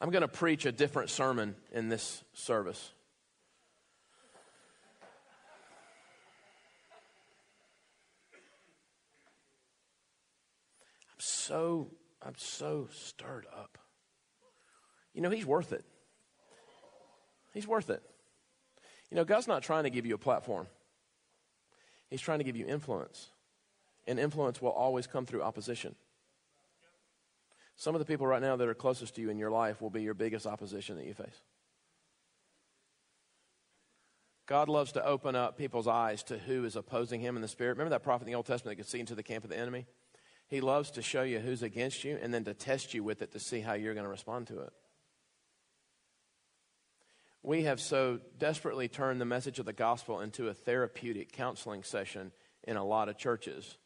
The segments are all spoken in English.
I'm going to preach a different sermon in this service. I'm so I'm so stirred up. You know, he's worth it. He's worth it. You know, God's not trying to give you a platform. He's trying to give you influence. And influence will always come through opposition. Some of the people right now that are closest to you in your life will be your biggest opposition that you face. God loves to open up people's eyes to who is opposing him in the spirit. Remember that prophet in the Old Testament that could see into the camp of the enemy? He loves to show you who's against you and then to test you with it to see how you're going to respond to it. We have so desperately turned the message of the gospel into a therapeutic counseling session in a lot of churches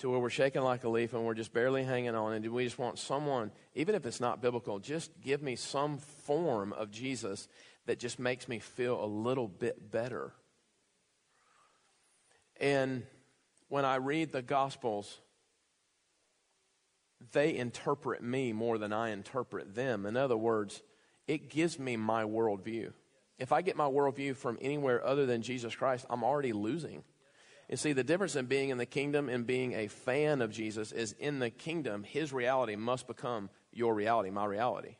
to where we're shaking like a leaf and we're just barely hanging on. And we just want someone, even if it's not biblical, just give me some form of Jesus that just makes me feel a little bit better. And when I read the Gospels, they interpret me more than I interpret them. In other words, it gives me my worldview. If I get my worldview from anywhere other than Jesus Christ, I'm already losing. And see, the difference in being in the kingdom and being a fan of Jesus is in the kingdom, his reality must become your reality, my reality.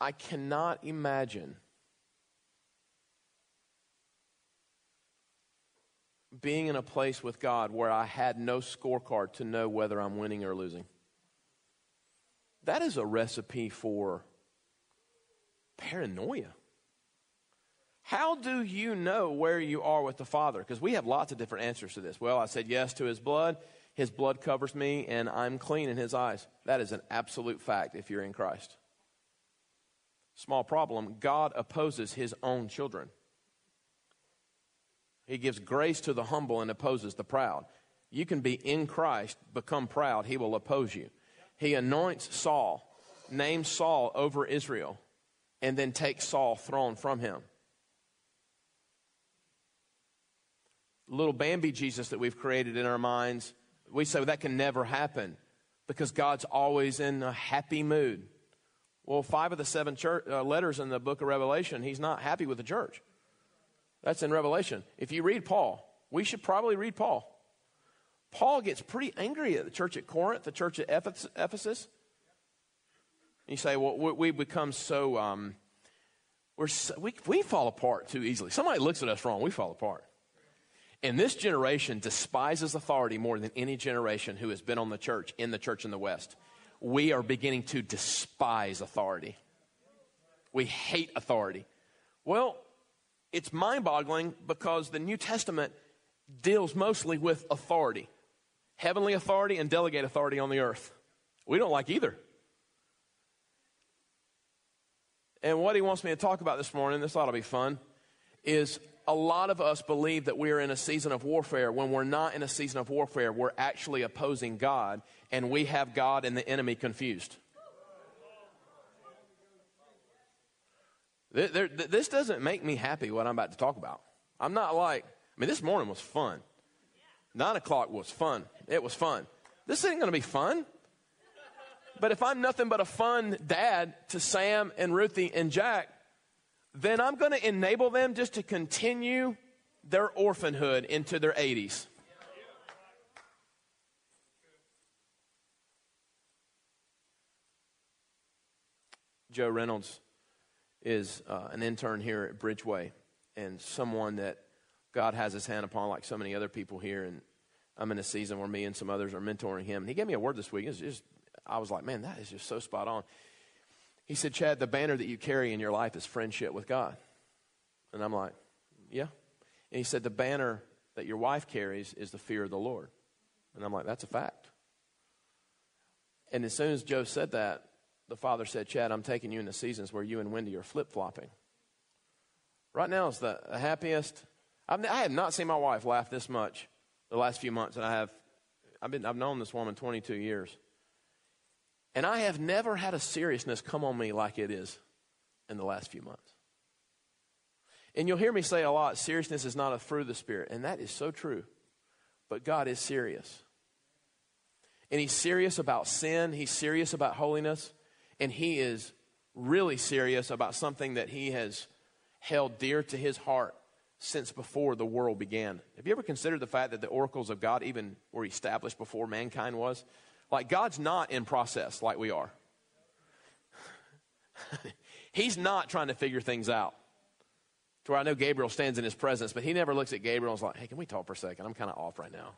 I cannot imagine being in a place with God where I had no scorecard to know whether I'm winning or losing. That is a recipe for paranoia. How do you know where you are with the Father? Because we have lots of different answers to this. Well, I said yes to his blood. His blood covers me, and I'm clean in his eyes. That is an absolute fact if you're in Christ. Small problem God opposes his own children. He gives grace to the humble and opposes the proud. You can be in Christ, become proud, he will oppose you. He anoints Saul, names Saul over Israel, and then takes Saul throne from him. Little Bambi Jesus that we've created in our minds, we say well, that can never happen because God's always in a happy mood. Well, five of the seven church, uh, letters in the book of Revelation, he's not happy with the church. That's in Revelation. If you read Paul, we should probably read Paul. Paul gets pretty angry at the church at Corinth, the church at Ephesus. You say, well, we become so, um, we're so, we, we fall apart too easily. Somebody looks at us wrong, we fall apart. And this generation despises authority more than any generation who has been on the church, in the church in the West. We are beginning to despise authority. We hate authority. Well, it's mind boggling because the New Testament deals mostly with authority heavenly authority and delegate authority on the earth. We don't like either. And what he wants me to talk about this morning, this ought to be fun, is a lot of us believe that we're in a season of warfare. When we're not in a season of warfare, we're actually opposing God, and we have God and the enemy confused. This doesn't make me happy what I'm about to talk about. I'm not like, I mean, this morning was fun. Nine o'clock was fun. It was fun. This ain't going to be fun. But if I'm nothing but a fun dad to Sam and Ruthie and Jack, then I'm going to enable them just to continue their orphanhood into their 80s. Joe Reynolds is uh, an intern here at Bridgeway and someone that God has his hand upon, like so many other people here. And I'm in a season where me and some others are mentoring him. And he gave me a word this week. Just, I was like, man, that is just so spot on. He said, Chad, the banner that you carry in your life is friendship with God. And I'm like, yeah. And he said, the banner that your wife carries is the fear of the Lord. And I'm like, that's a fact. And as soon as Joe said that, the father said, Chad, I'm taking you into seasons where you and Wendy are flip flopping. Right now is the happiest. I've, I have not seen my wife laugh this much the last few months, and I have. I've been. I've known this woman 22 years, and I have never had a seriousness come on me like it is in the last few months. And you'll hear me say a lot seriousness is not a fruit of the Spirit. And that is so true. But God is serious. And he's serious about sin, he's serious about holiness, and he is really serious about something that he has held dear to his heart since before the world began. Have you ever considered the fact that the oracles of God even were established before mankind was? Like, God's not in process like we are. He's not trying to figure things out. To where I know Gabriel stands in his presence, but he never looks at Gabriel and is like, hey, can we talk for a second? I'm kind of off right now.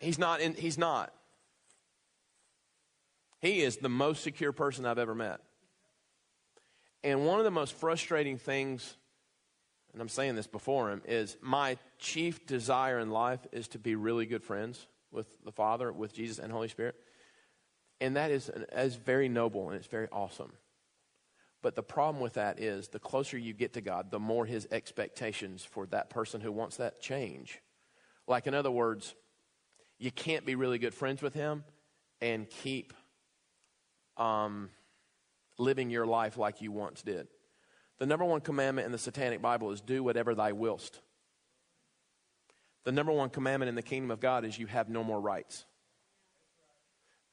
he's not in, he's not. He is the most secure person I've ever met. And one of the most frustrating things, and I'm saying this before him, is my chief desire in life is to be really good friends with the Father, with Jesus and Holy Spirit. And that is, is very noble and it's very awesome. But the problem with that is the closer you get to God, the more his expectations for that person who wants that change. Like, in other words, you can't be really good friends with him and keep um, living your life like you once did. The number one commandment in the Satanic Bible is do whatever thou willst. The number one commandment in the kingdom of God is you have no more rights.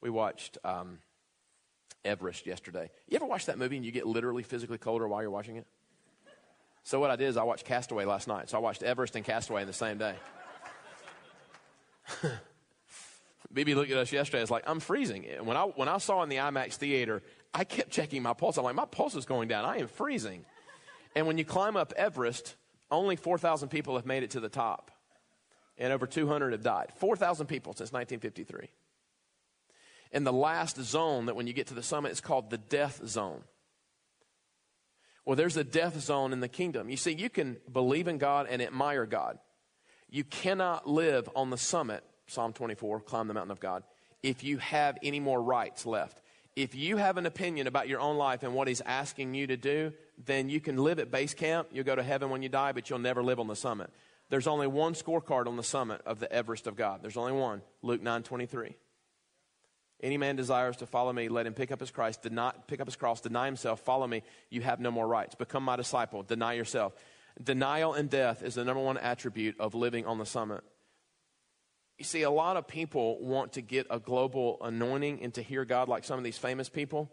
We watched um, Everest yesterday. You ever watch that movie and you get literally physically colder while you're watching it? So what I did is I watched Castaway last night. So I watched Everest and Castaway in the same day. Bibi looked at us yesterday. It's like I'm freezing. When I when I saw in the IMAX theater, I kept checking my pulse. I'm like, my pulse is going down. I am freezing. And when you climb up Everest, only 4,000 people have made it to the top, and over 200 have died. 4,000 people since 1953. And the last zone that when you get to the summit is called the death zone. Well, there's a death zone in the kingdom. You see, you can believe in God and admire God. You cannot live on the summit, Psalm 24, climb the mountain of God, if you have any more rights left. If you have an opinion about your own life and what He's asking you to do, then you can live at base camp. You'll go to heaven when you die, but you'll never live on the summit. There's only one scorecard on the summit of the Everest of God. There's only one. Luke 9 23. Any man desires to follow me, let him pick up his Christ, deny, pick up his cross, deny himself, follow me. You have no more rights. Become my disciple, deny yourself. Denial and death is the number one attribute of living on the summit. You see, a lot of people want to get a global anointing and to hear God like some of these famous people.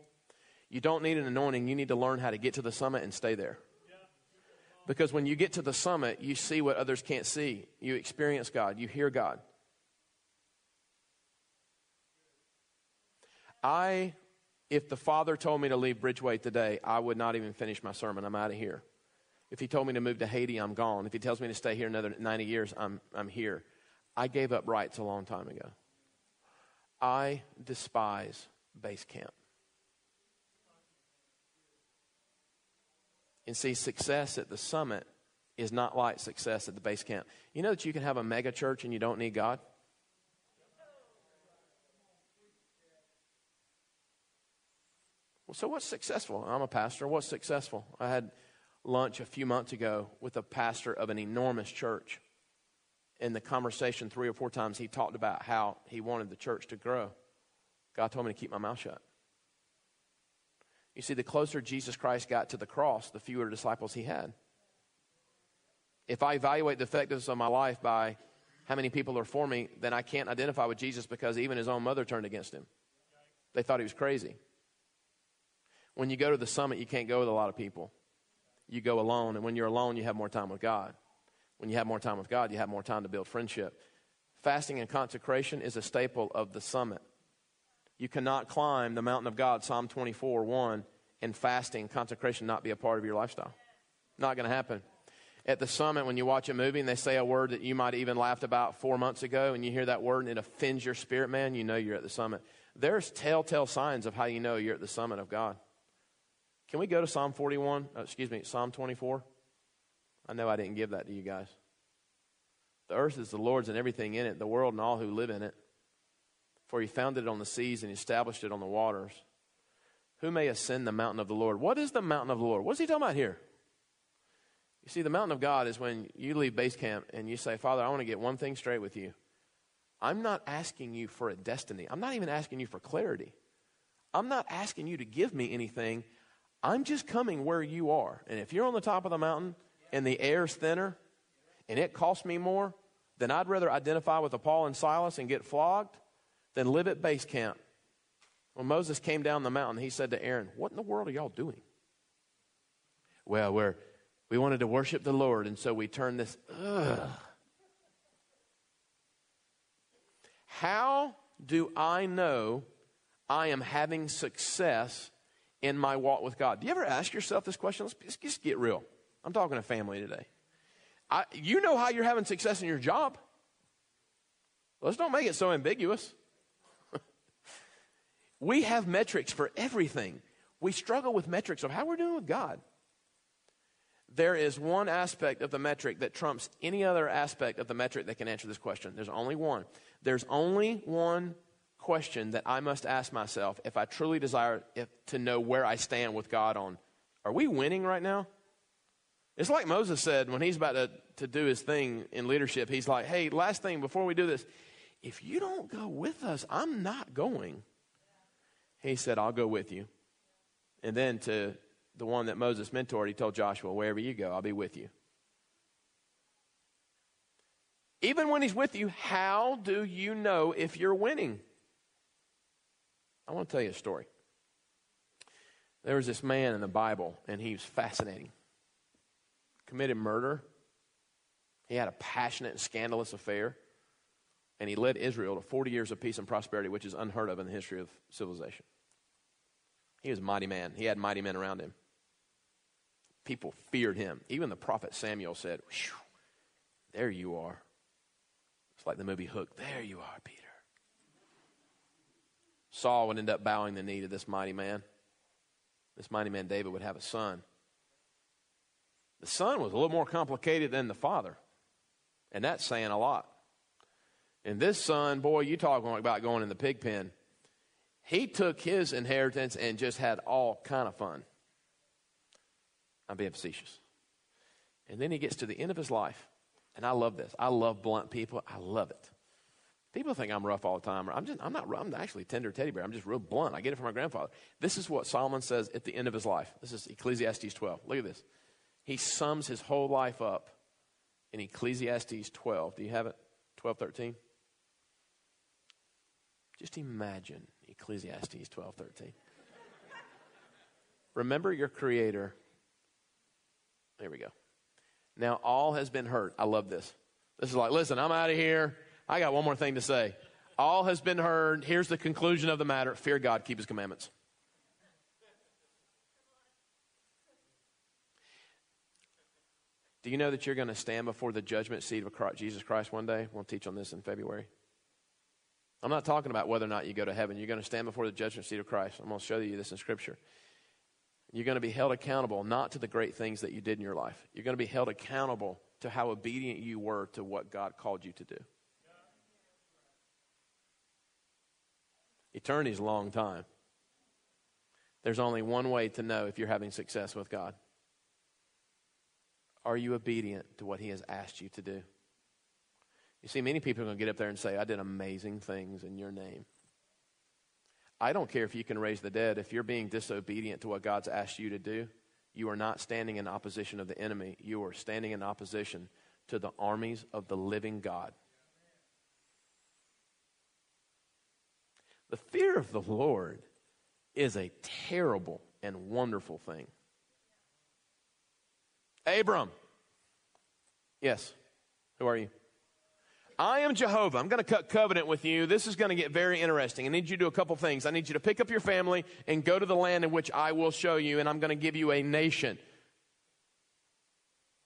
You don't need an anointing, you need to learn how to get to the summit and stay there. Because when you get to the summit, you see what others can't see. You experience God, you hear God. I, if the Father told me to leave Bridgeway today, I would not even finish my sermon. I'm out of here. If He told me to move to Haiti, I'm gone. If He tells me to stay here another 90 years, I'm, I'm here. I gave up rights a long time ago. I despise base camp. And see, success at the summit is not like success at the base camp. You know that you can have a mega church and you don't need God? Well, so what's successful? I'm a pastor. What's successful? I had lunch a few months ago with a pastor of an enormous church. In the conversation, three or four times, he talked about how he wanted the church to grow. God told me to keep my mouth shut. You see, the closer Jesus Christ got to the cross, the fewer disciples he had. If I evaluate the effectiveness of my life by how many people are for me, then I can't identify with Jesus because even his own mother turned against him. They thought he was crazy. When you go to the summit, you can't go with a lot of people. You go alone, and when you're alone, you have more time with God. When you have more time with God, you have more time to build friendship. Fasting and consecration is a staple of the summit. You cannot climb the mountain of God, Psalm 24, 1, and fasting consecration not be a part of your lifestyle. Not going to happen. At the summit, when you watch a movie and they say a word that you might even laughed about four months ago, and you hear that word and it offends your spirit, man, you know you're at the summit. There's telltale signs of how you know you're at the summit of God. Can we go to Psalm 41? Uh, excuse me, Psalm 24? I know I didn't give that to you guys. The earth is the Lord's and everything in it, the world and all who live in it. For he founded it on the seas and established it on the waters. Who may ascend the mountain of the Lord? What is the mountain of the Lord? What's he talking about here? You see, the mountain of God is when you leave base camp and you say, Father, I want to get one thing straight with you. I'm not asking you for a destiny. I'm not even asking you for clarity. I'm not asking you to give me anything. I'm just coming where you are. And if you're on the top of the mountain and the air's thinner and it costs me more, then I'd rather identify with Paul and Silas and get flogged than live at base camp. When Moses came down the mountain, he said to Aaron, What in the world are y'all doing? Well, we're, we wanted to worship the Lord, and so we turned this. Ugh. How do I know I am having success in my walk with God? Do you ever ask yourself this question? Let's, let's just get real. I'm talking to family today. I, you know how you're having success in your job. Let's don't make it so ambiguous. We have metrics for everything. We struggle with metrics of how we're doing with God. There is one aspect of the metric that trumps any other aspect of the metric that can answer this question. There's only one. There's only one question that I must ask myself if I truly desire if, to know where I stand with God on are we winning right now? It's like Moses said when he's about to, to do his thing in leadership. He's like, hey, last thing before we do this, if you don't go with us, I'm not going. He said, I'll go with you. And then to the one that Moses mentored, he told Joshua, wherever you go, I'll be with you. Even when he's with you, how do you know if you're winning? I want to tell you a story. There was this man in the Bible, and he was fascinating. Committed murder. He had a passionate and scandalous affair. And he led Israel to 40 years of peace and prosperity, which is unheard of in the history of civilization. He was a mighty man. He had mighty men around him. People feared him. Even the prophet Samuel said, There you are. It's like the movie Hook. There you are, Peter. Saul would end up bowing the knee to this mighty man. This mighty man, David, would have a son. The son was a little more complicated than the father, and that's saying a lot. And this son, boy, you talk about going in the pig pen. He took his inheritance and just had all kind of fun. I'm being facetious. And then he gets to the end of his life, and I love this. I love blunt people. I love it. People think I'm rough all the time. I'm just I'm not I'm actually tender teddy bear. I'm just real blunt. I get it from my grandfather. This is what Solomon says at the end of his life. This is Ecclesiastes 12. Look at this. He sums his whole life up in Ecclesiastes 12. Do you have it? 12, 13? Just imagine Ecclesiastes 12, 13. Remember your Creator. There we go. Now all has been heard. I love this. This is like, listen, I'm out of here. I got one more thing to say. All has been heard. Here's the conclusion of the matter fear God, keep his commandments. Do you know that you're going to stand before the judgment seat of Jesus Christ one day? We'll teach on this in February. I'm not talking about whether or not you go to heaven. You're going to stand before the judgment seat of Christ. I'm going to show you this in Scripture. You're going to be held accountable not to the great things that you did in your life. You're going to be held accountable to how obedient you were to what God called you to do. Eternity is a long time. There's only one way to know if you're having success with God. Are you obedient to what He has asked you to do? You see, many people are going to get up there and say, I did amazing things in your name. I don't care if you can raise the dead. If you're being disobedient to what God's asked you to do, you are not standing in opposition of the enemy. You are standing in opposition to the armies of the living God. The fear of the Lord is a terrible and wonderful thing. Abram. Yes. Who are you? I am Jehovah. I'm going to cut covenant with you. This is going to get very interesting. I need you to do a couple things. I need you to pick up your family and go to the land in which I will show you, and I'm going to give you a nation.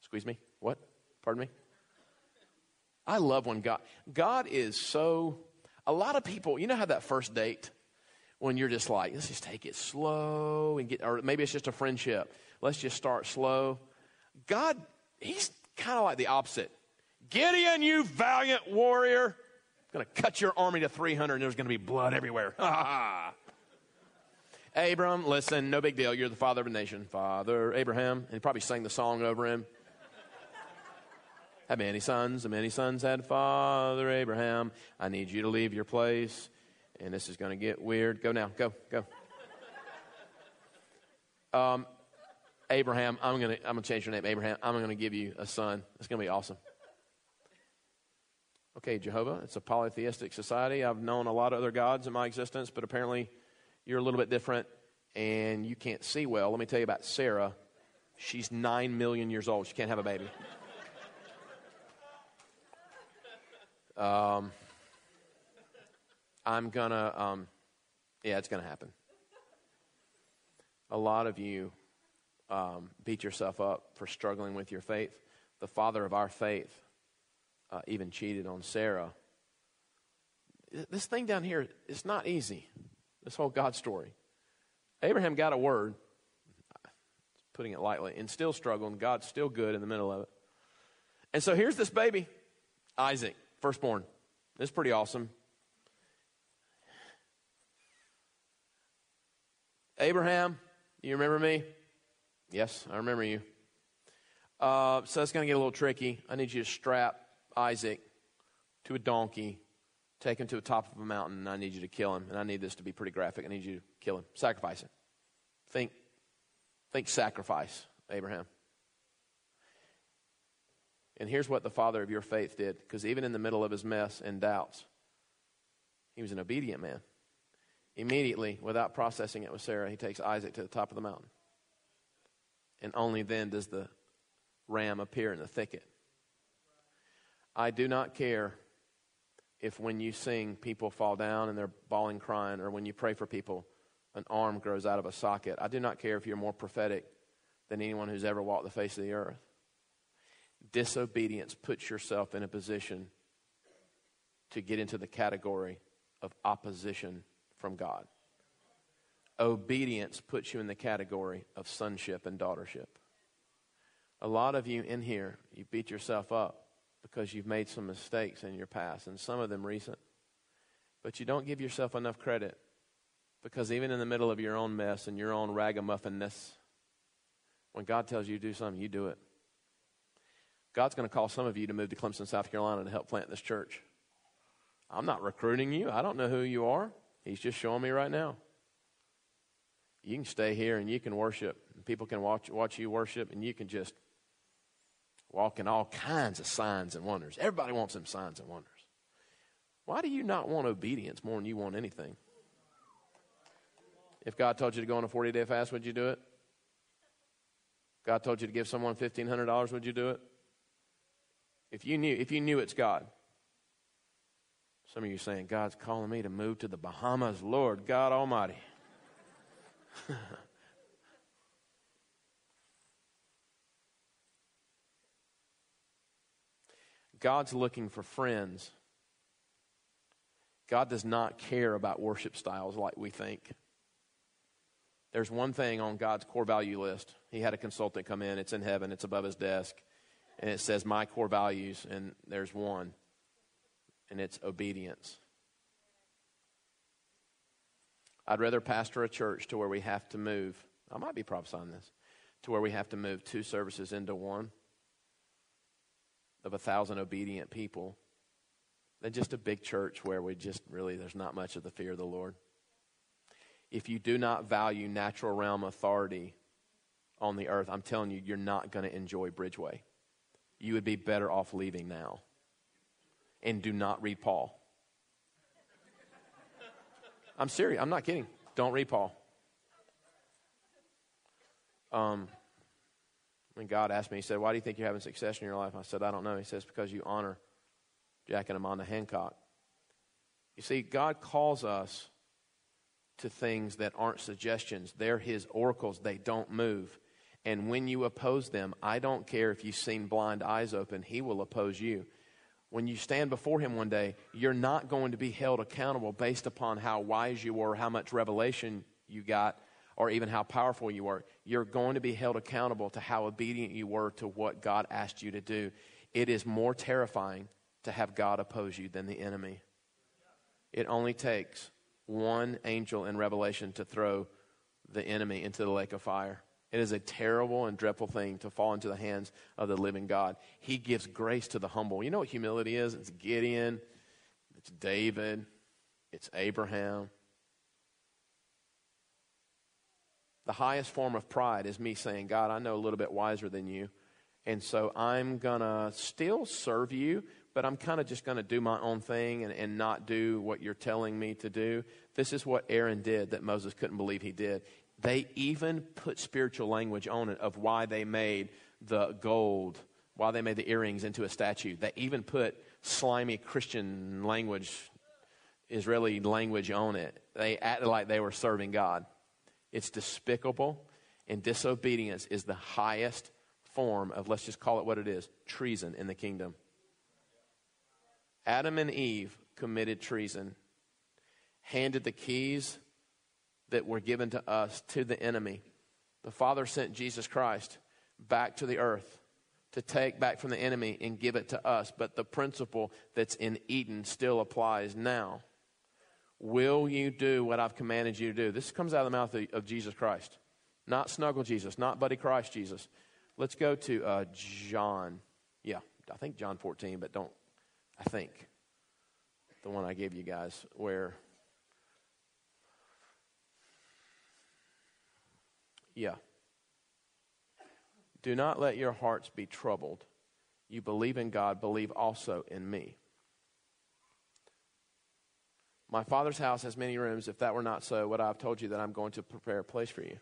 Squeeze me? What? Pardon me? I love when God, God is so a lot of people, you know how that first date, when you're just like, let's just take it slow and get, or maybe it's just a friendship. Let's just start slow. God, He's kind of like the opposite. Gideon, you valiant warrior, I'm going to cut your army to 300 and there's going to be blood everywhere. Abram, listen, no big deal. You're the father of a nation. Father Abraham. And he probably sang the song over him. Had many sons, and many sons had Father Abraham. I need you to leave your place, and this is going to get weird. Go now, go, go. Um, Abraham, I'm going to I'm to change your name, Abraham. I'm going to give you a son. It's going to be awesome. Okay, Jehovah, it's a polytheistic society. I've known a lot of other gods in my existence, but apparently you're a little bit different and you can't see well. Let me tell you about Sarah. She's nine million years old. She can't have a baby. Um, I'm gonna, um, yeah, it's gonna happen. A lot of you um, beat yourself up for struggling with your faith. The father of our faith uh, even cheated on Sarah. This thing down here is not easy. This whole God story. Abraham got a word, putting it lightly, and still struggling. God's still good in the middle of it. And so here's this baby, Isaac, firstborn. This is pretty awesome. Abraham, you remember me? Yes, I remember you. Uh, so it's going to get a little tricky. I need you to strap Isaac to a donkey, take him to the top of a mountain, and I need you to kill him. And I need this to be pretty graphic. I need you to kill him, sacrifice him. Think, think sacrifice, Abraham. And here's what the father of your faith did, because even in the middle of his mess and doubts, he was an obedient man. Immediately, without processing it with Sarah, he takes Isaac to the top of the mountain. And only then does the ram appear in the thicket. I do not care if when you sing, people fall down and they're bawling, crying, or when you pray for people, an arm grows out of a socket. I do not care if you're more prophetic than anyone who's ever walked the face of the earth. Disobedience puts yourself in a position to get into the category of opposition from God. Obedience puts you in the category of sonship and daughtership. A lot of you in here, you beat yourself up because you've made some mistakes in your past, and some of them recent. But you don't give yourself enough credit because even in the middle of your own mess and your own ragamuffinness, when God tells you to do something, you do it. God's going to call some of you to move to Clemson, South Carolina to help plant this church. I'm not recruiting you. I don't know who you are. He's just showing me right now. You can stay here and you can worship. People can watch, watch you worship and you can just walk in all kinds of signs and wonders. Everybody wants them signs and wonders. Why do you not want obedience more than you want anything? If God told you to go on a 40 day fast, would you do it? God told you to give someone $1,500, would you do it? If you knew, if you knew it's God. Some of you saying, God's calling me to move to the Bahamas. Lord God Almighty. God's looking for friends. God does not care about worship styles like we think. There's one thing on God's core value list. He had a consultant come in, it's in heaven, it's above his desk, and it says, My core values, and there's one, and it's obedience. I'd rather pastor a church to where we have to move. I might be prophesying this to where we have to move two services into one of a thousand obedient people than just a big church where we just really, there's not much of the fear of the Lord. If you do not value natural realm authority on the earth, I'm telling you, you're not going to enjoy Bridgeway. You would be better off leaving now. And do not read Paul. I'm serious. I'm not kidding. Don't read Paul. Um, when God asked me, He said, Why do you think you're having success in your life? I said, I don't know. He says, Because you honor Jack and Amanda Hancock. You see, God calls us to things that aren't suggestions, they're His oracles, they don't move. And when you oppose them, I don't care if you've seen blind eyes open, He will oppose you. When you stand before Him one day, you're not going to be held accountable based upon how wise you were, how much revelation you got or even how powerful you are. You're going to be held accountable to how obedient you were to what God asked you to do. It is more terrifying to have God oppose you than the enemy. It only takes one angel in Revelation to throw the enemy into the lake of fire. It is a terrible and dreadful thing to fall into the hands of the living God. He gives grace to the humble. You know what humility is? It's Gideon, it's David, it's Abraham, The highest form of pride is me saying, God, I know a little bit wiser than you. And so I'm going to still serve you, but I'm kind of just going to do my own thing and, and not do what you're telling me to do. This is what Aaron did that Moses couldn't believe he did. They even put spiritual language on it of why they made the gold, why they made the earrings into a statue. They even put slimy Christian language, Israeli language on it. They acted like they were serving God. It's despicable, and disobedience is the highest form of, let's just call it what it is treason in the kingdom. Adam and Eve committed treason, handed the keys that were given to us to the enemy. The Father sent Jesus Christ back to the earth to take back from the enemy and give it to us. But the principle that's in Eden still applies now. Will you do what I've commanded you to do? This comes out of the mouth of, of Jesus Christ. Not Snuggle Jesus, not Buddy Christ Jesus. Let's go to uh, John. Yeah, I think John 14, but don't, I think. The one I gave you guys, where, yeah. Do not let your hearts be troubled. You believe in God, believe also in me. My Father's house has many rooms. If that were not so, would I have told you that I'm going to prepare a place for you?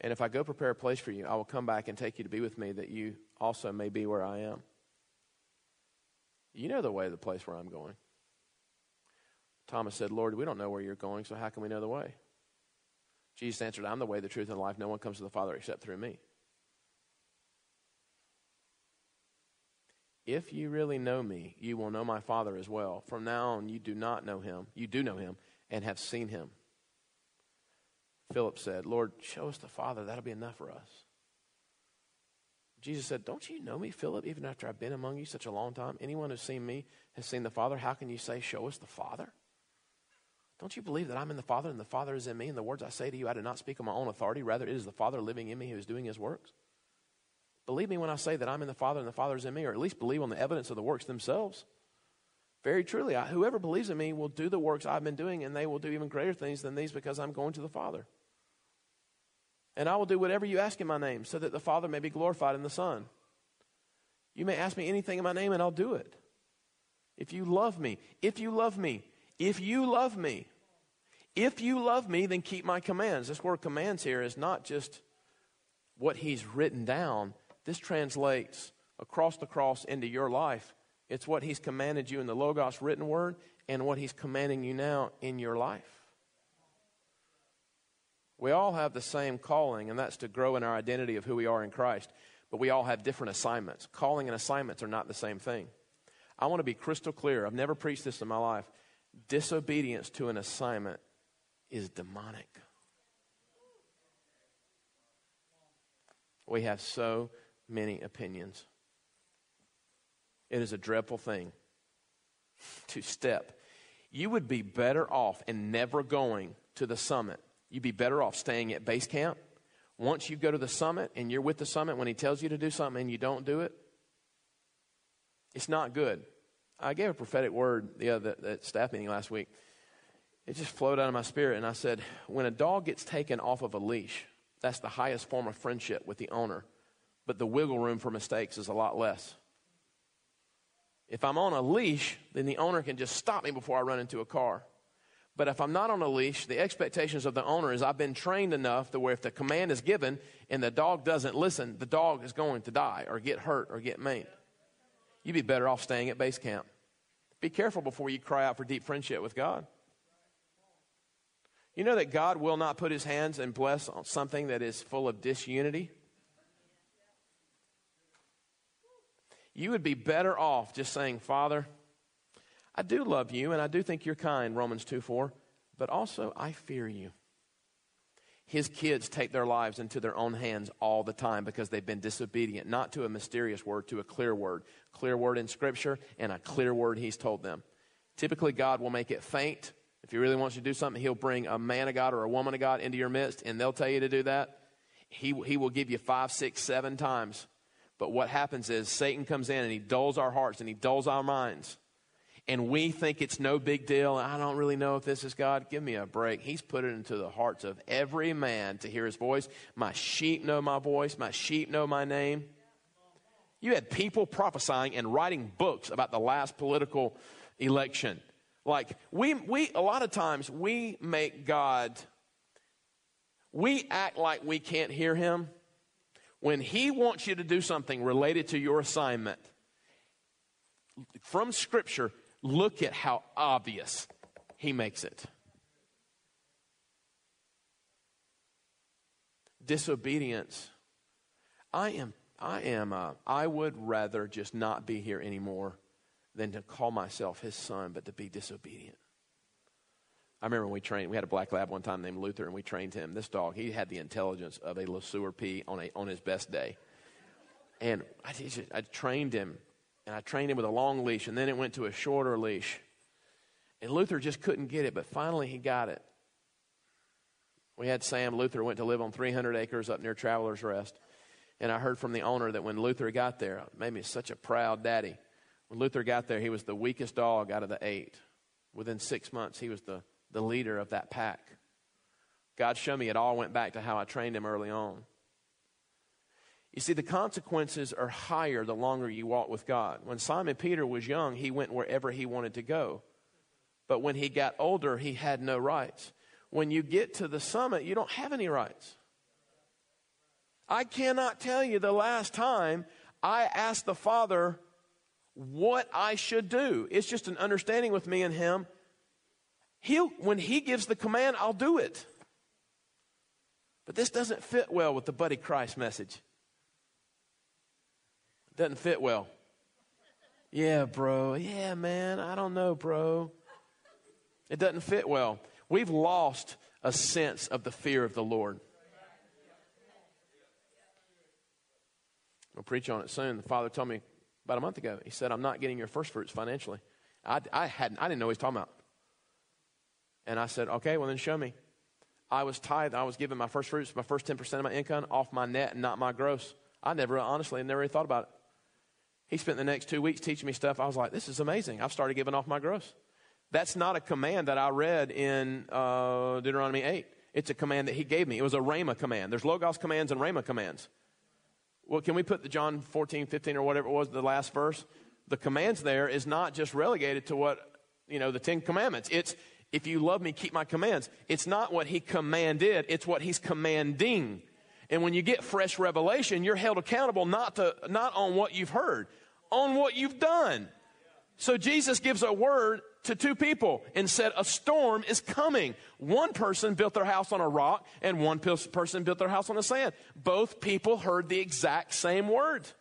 And if I go prepare a place for you, I will come back and take you to be with me, that you also may be where I am. You know the way to the place where I'm going. Thomas said, Lord, we don't know where you're going, so how can we know the way? Jesus answered, I'm the way, the truth, and the life. No one comes to the Father except through me. If you really know me, you will know my Father as well. From now on, you do not know him. You do know him and have seen him. Philip said, Lord, show us the Father. That'll be enough for us. Jesus said, Don't you know me, Philip, even after I've been among you such a long time? Anyone who's seen me has seen the Father. How can you say, Show us the Father? Don't you believe that I'm in the Father and the Father is in me? And the words I say to you, I do not speak on my own authority. Rather, it is the Father living in me who is doing his works. Believe me when I say that I'm in the Father and the Father is in me, or at least believe on the evidence of the works themselves. Very truly, I, whoever believes in me will do the works I've been doing, and they will do even greater things than these because I'm going to the Father. And I will do whatever you ask in my name, so that the Father may be glorified in the Son. You may ask me anything in my name, and I'll do it. If you love me, if you love me, if you love me, if you love me, then keep my commands. This word commands here is not just what he's written down, this translates across the cross into your life. It's what He's commanded you in the Logos written word and what He's commanding you now in your life. We all have the same calling, and that's to grow in our identity of who we are in Christ. But we all have different assignments. Calling and assignments are not the same thing. I want to be crystal clear. I've never preached this in my life. Disobedience to an assignment is demonic. We have so many opinions. It is a dreadful thing to step. You would be better off in never going to the summit. You'd be better off staying at base camp. Once you go to the summit and you're with the summit, when he tells you to do something and you don't do it, it's not good. I gave a prophetic word the other at staff meeting last week. It just flowed out of my spirit, and I said, when a dog gets taken off of a leash, that's the highest form of friendship with the owner but the wiggle room for mistakes is a lot less. If I'm on a leash, then the owner can just stop me before I run into a car. But if I'm not on a leash, the expectations of the owner is I've been trained enough to where if the command is given and the dog doesn't listen, the dog is going to die or get hurt or get maimed. You'd be better off staying at base camp. Be careful before you cry out for deep friendship with God. You know that God will not put his hands and bless on something that is full of disunity? You would be better off just saying, Father, I do love you and I do think you're kind, Romans 2 4, but also I fear you. His kids take their lives into their own hands all the time because they've been disobedient, not to a mysterious word, to a clear word. Clear word in Scripture and a clear word He's told them. Typically, God will make it faint. If He really wants you to do something, He'll bring a man of God or a woman of God into your midst, and they'll tell you to do that. He, he will give you five, six, seven times but what happens is Satan comes in and he dulls our hearts and he dulls our minds. And we think it's no big deal. I don't really know if this is God. Give me a break. He's put it into the hearts of every man to hear his voice. My sheep know my voice. My sheep know my name. You had people prophesying and writing books about the last political election. Like, we, we, a lot of times, we make God, we act like we can't hear Him when He wants you to do something related to your assignment. From Scripture, look at how obvious He makes it. Disobedience. I am I am, uh, I would rather just not be here anymore than to call myself his son, but to be disobedient. I remember when we trained, we had a black lab one time named Luther, and we trained him. This dog, he had the intelligence of a Le Sueur P on, a, on his best day. And I, just, I trained him, and I trained him with a long leash, and then it went to a shorter leash. And Luther just couldn't get it, but finally he got it. We had Sam Luther went to live on 300 acres up near Traveler's Rest. And I heard from the owner that when Luther got there, made me such a proud daddy. When Luther got there, he was the weakest dog out of the eight. Within six months, he was the, the leader of that pack. God show me it all went back to how I trained him early on. You see, the consequences are higher the longer you walk with God. When Simon Peter was young, he went wherever he wanted to go. But when he got older, he had no rights. When you get to the summit, you don't have any rights. I cannot tell you the last time I asked the Father what I should do. It's just an understanding with me and Him. He'll, when He gives the command, I'll do it. But this doesn't fit well with the Buddy Christ message. Doesn't fit well. Yeah, bro. Yeah, man. I don't know, bro. It doesn't fit well. We've lost a sense of the fear of the Lord. I'll preach on it soon. The father told me about a month ago. He said, I'm not getting your first fruits financially. I, I, hadn't, I didn't know what he was talking about. And I said, okay, well then show me. I was tithe. I was giving my first fruits, my first 10% of my income off my net and not my gross. I never, honestly, never really thought about it. He spent the next two weeks teaching me stuff. I was like, this is amazing. I've started giving off my gross. That's not a command that I read in uh, Deuteronomy 8. It's a command that he gave me. It was a Rhema command. There's Logos commands and Rhema commands. Well, can we put the John 14, 15 or whatever it was, the last verse? The commands there is not just relegated to what, you know, the Ten Commandments. It's, if you love me, keep my commands. It's not what he commanded, it's what he's commanding. And when you get fresh revelation, you're held accountable not to, not on what you've heard, on what you've done. So Jesus gives a word to two people and said, A storm is coming. One person built their house on a rock, and one person built their house on the sand. Both people heard the exact same words.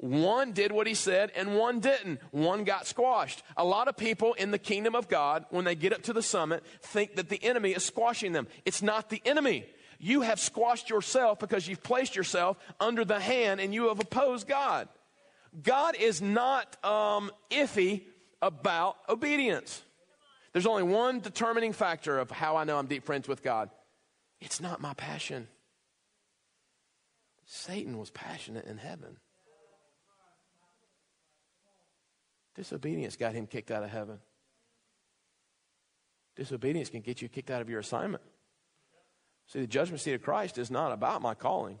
One did what he said, and one didn't. One got squashed. A lot of people in the kingdom of God, when they get up to the summit, think that the enemy is squashing them. It's not the enemy. You have squashed yourself because you've placed yourself under the hand and you have opposed God. God is not um, iffy about obedience. There's only one determining factor of how I know I'm deep friends with God it's not my passion. Satan was passionate in heaven. Disobedience got him kicked out of heaven. Disobedience can get you kicked out of your assignment. See, the judgment seat of Christ is not about my calling.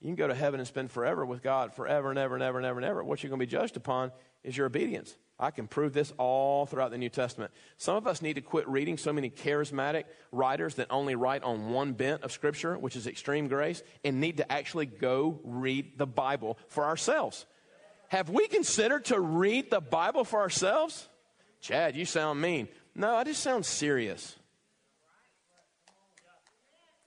You can go to heaven and spend forever with God, forever and ever and ever and ever and ever. What you're going to be judged upon is your obedience. I can prove this all throughout the New Testament. Some of us need to quit reading so many charismatic writers that only write on one bent of Scripture, which is extreme grace, and need to actually go read the Bible for ourselves. Have we considered to read the Bible for ourselves? Chad, you sound mean. No, I just sound serious.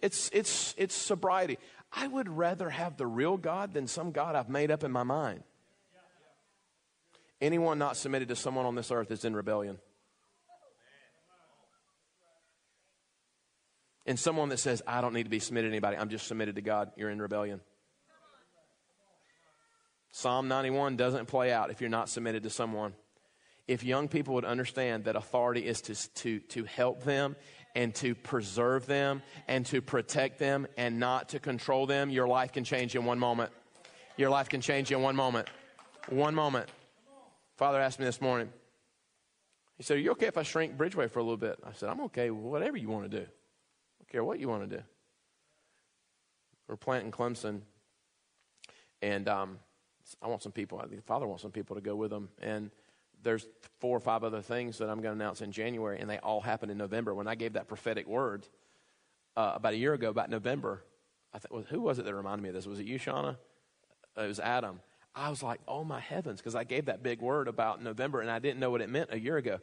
It's, it's, it's sobriety. I would rather have the real God than some God I've made up in my mind. Anyone not submitted to someone on this earth is in rebellion. And someone that says, I don't need to be submitted to anybody, I'm just submitted to God, you're in rebellion. Psalm 91 doesn't play out if you're not submitted to someone. If young people would understand that authority is to, to, to help them and to preserve them and to protect them and not to control them, your life can change in one moment. Your life can change in one moment. One moment. Father asked me this morning, he said, Are you okay if I shrink Bridgeway for a little bit? I said, I'm okay, with whatever you want to do. I don't care what you want to do. We're planting Clemson, and um, I want some people, the Father wants some people to go with them. And there's four or five other things that I'm going to announce in January, and they all happen in November. When I gave that prophetic word uh, about a year ago, about November, I th- who was it that reminded me of this? Was it you, Shauna? It was Adam. I was like, oh my heavens, because I gave that big word about November, and I didn't know what it meant a year ago.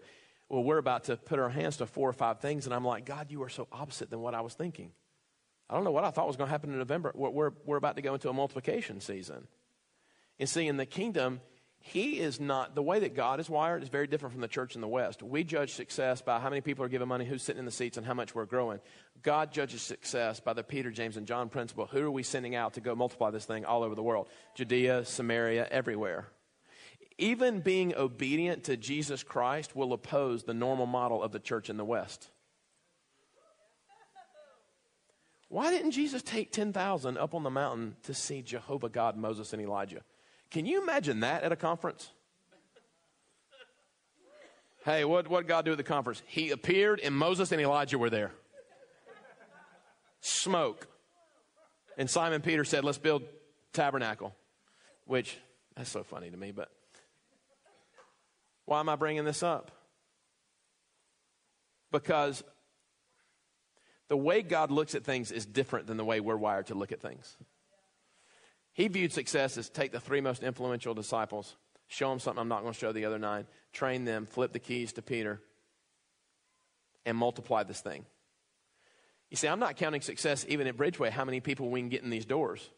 Well, we're about to put our hands to four or five things, and I'm like, God, you are so opposite than what I was thinking. I don't know what I thought was going to happen in November. We're, we're, we're about to go into a multiplication season. And see, in the kingdom, he is not, the way that God is wired is very different from the church in the West. We judge success by how many people are giving money, who's sitting in the seats, and how much we're growing. God judges success by the Peter, James, and John principle. Who are we sending out to go multiply this thing all over the world? Judea, Samaria, everywhere. Even being obedient to Jesus Christ will oppose the normal model of the church in the West. Why didn't Jesus take 10,000 up on the mountain to see Jehovah God, Moses, and Elijah? Can you imagine that at a conference? Hey, what what God do at the conference? He appeared and Moses and Elijah were there. Smoke. And Simon Peter said, Let's build tabernacle. Which, that's so funny to me, but why am I bringing this up? Because the way God looks at things is different than the way we're wired to look at things. He viewed success as take the three most influential disciples, show them something I'm not going to show the other nine, train them, flip the keys to Peter, and multiply this thing. You see, I'm not counting success even at Bridgeway, how many people we can get in these doors.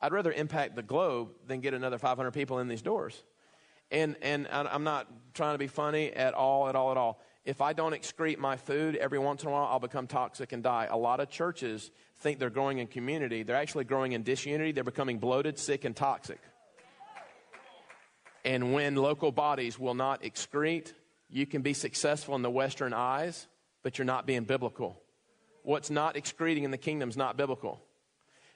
I'd rather impact the globe than get another 500 people in these doors. And, and I'm not trying to be funny at all, at all, at all. If I don't excrete my food every once in a while, I'll become toxic and die. A lot of churches think they're growing in community. They're actually growing in disunity. They're becoming bloated, sick, and toxic. And when local bodies will not excrete, you can be successful in the Western eyes, but you're not being biblical. What's not excreting in the kingdom is not biblical.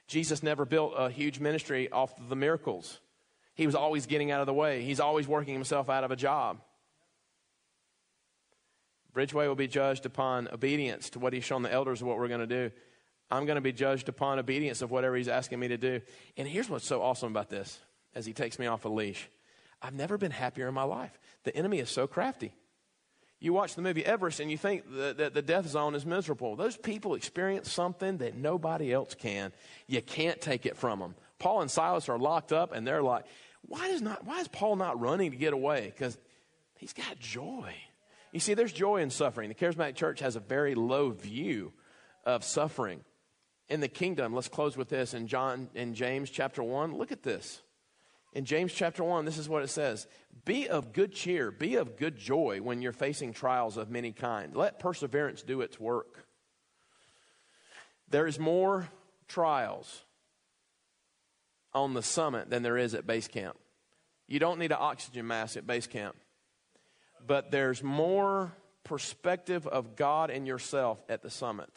Jesus never built a huge ministry off of the miracles. He was always getting out of the way. He's always working himself out of a job. Bridgeway will be judged upon obedience to what he's shown the elders of what we're going to do. I'm going to be judged upon obedience of whatever he's asking me to do. And here's what's so awesome about this as he takes me off a leash I've never been happier in my life. The enemy is so crafty. You watch the movie Everest and you think that the, the death zone is miserable. Those people experience something that nobody else can. You can't take it from them. Paul and Silas are locked up and they're like, why, does not, why is Paul not running to get away? Because he's got joy. You see, there's joy in suffering. The charismatic church has a very low view of suffering. In the kingdom, let's close with this in John in James chapter 1. Look at this. In James chapter 1, this is what it says Be of good cheer, be of good joy when you're facing trials of many kinds. Let perseverance do its work. There is more trials on the summit than there is at base camp. You don't need an oxygen mask at base camp but there's more perspective of God and yourself at the summit.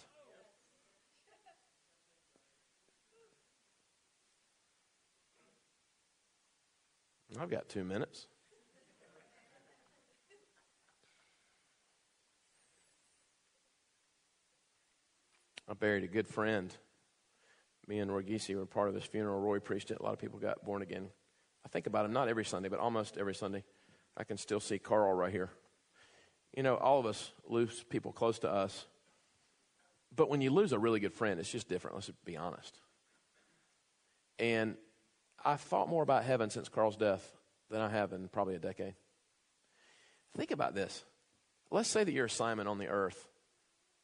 I've got two minutes. I buried a good friend. Me and Roy Giese were part of this funeral. Roy preached it. A lot of people got born again. I think about him not every Sunday, but almost every Sunday. I can still see Carl right here. You know, all of us lose people close to us. But when you lose a really good friend, it's just different. Let's be honest. And I've thought more about heaven since Carl's death than I have in probably a decade. Think about this. Let's say that your assignment on the earth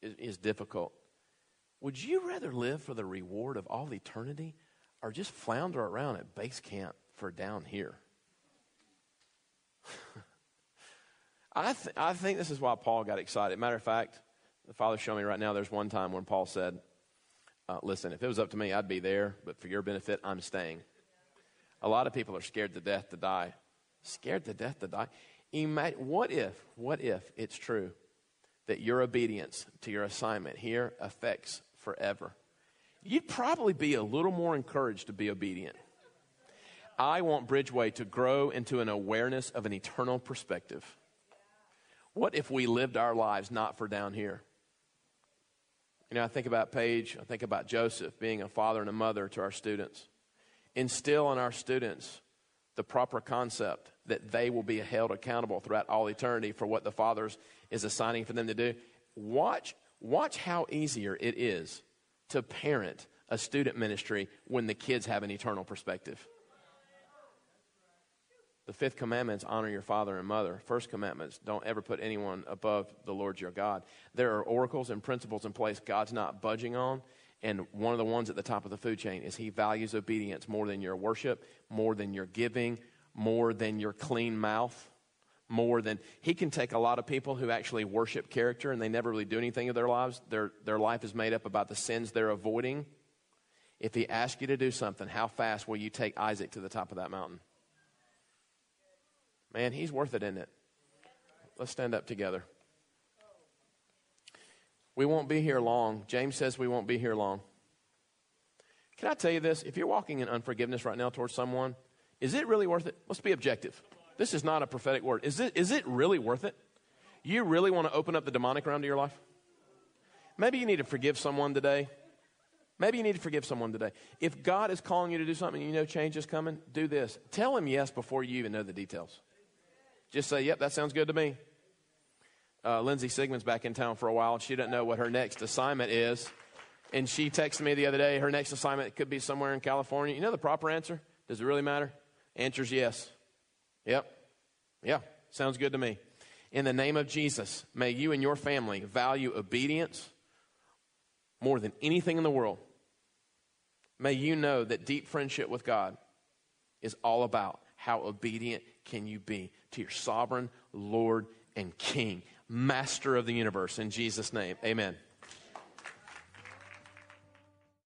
is, is difficult. Would you rather live for the reward of all eternity or just flounder around at base camp for down here? I, th- I think this is why Paul got excited. Matter of fact, the Father showing me right now there's one time when Paul said, uh, Listen, if it was up to me, I'd be there, but for your benefit, I'm staying. A lot of people are scared to death to die. Scared to death to die. Imagine, what if, what if it's true that your obedience to your assignment here affects forever? You'd probably be a little more encouraged to be obedient. I want Bridgeway to grow into an awareness of an eternal perspective. What if we lived our lives not for down here? You know, I think about Paige, I think about Joseph being a father and a mother to our students. Instill in our students the proper concept that they will be held accountable throughout all eternity for what the Father is assigning for them to do. Watch, watch how easier it is to parent a student ministry when the kids have an eternal perspective. The fifth commandment is honor your father and mother. First commandment is don't ever put anyone above the Lord your God. There are oracles and principles in place God's not budging on. And one of the ones at the top of the food chain is he values obedience more than your worship, more than your giving, more than your clean mouth, more than he can take a lot of people who actually worship character and they never really do anything of their lives. Their, their life is made up about the sins they're avoiding. If he asks you to do something, how fast will you take Isaac to the top of that mountain? Man, he's worth it, isn't it? Let's stand up together. We won't be here long. James says we won't be here long. Can I tell you this? If you're walking in unforgiveness right now towards someone, is it really worth it? Let's be objective. This is not a prophetic word. Is it, is it really worth it? You really want to open up the demonic realm to your life? Maybe you need to forgive someone today. Maybe you need to forgive someone today. If God is calling you to do something you know change is coming, do this. Tell him yes before you even know the details. Just say, yep, that sounds good to me. Uh, Lindsay Sigmund's back in town for a while, she doesn't know what her next assignment is. And she texted me the other day, her next assignment could be somewhere in California. You know the proper answer? Does it really matter? Answer's yes. Yep. Yeah, sounds good to me. In the name of Jesus, may you and your family value obedience more than anything in the world. May you know that deep friendship with God is all about how obedient can you be to your sovereign Lord and King, Master of the universe. In Jesus' name, amen.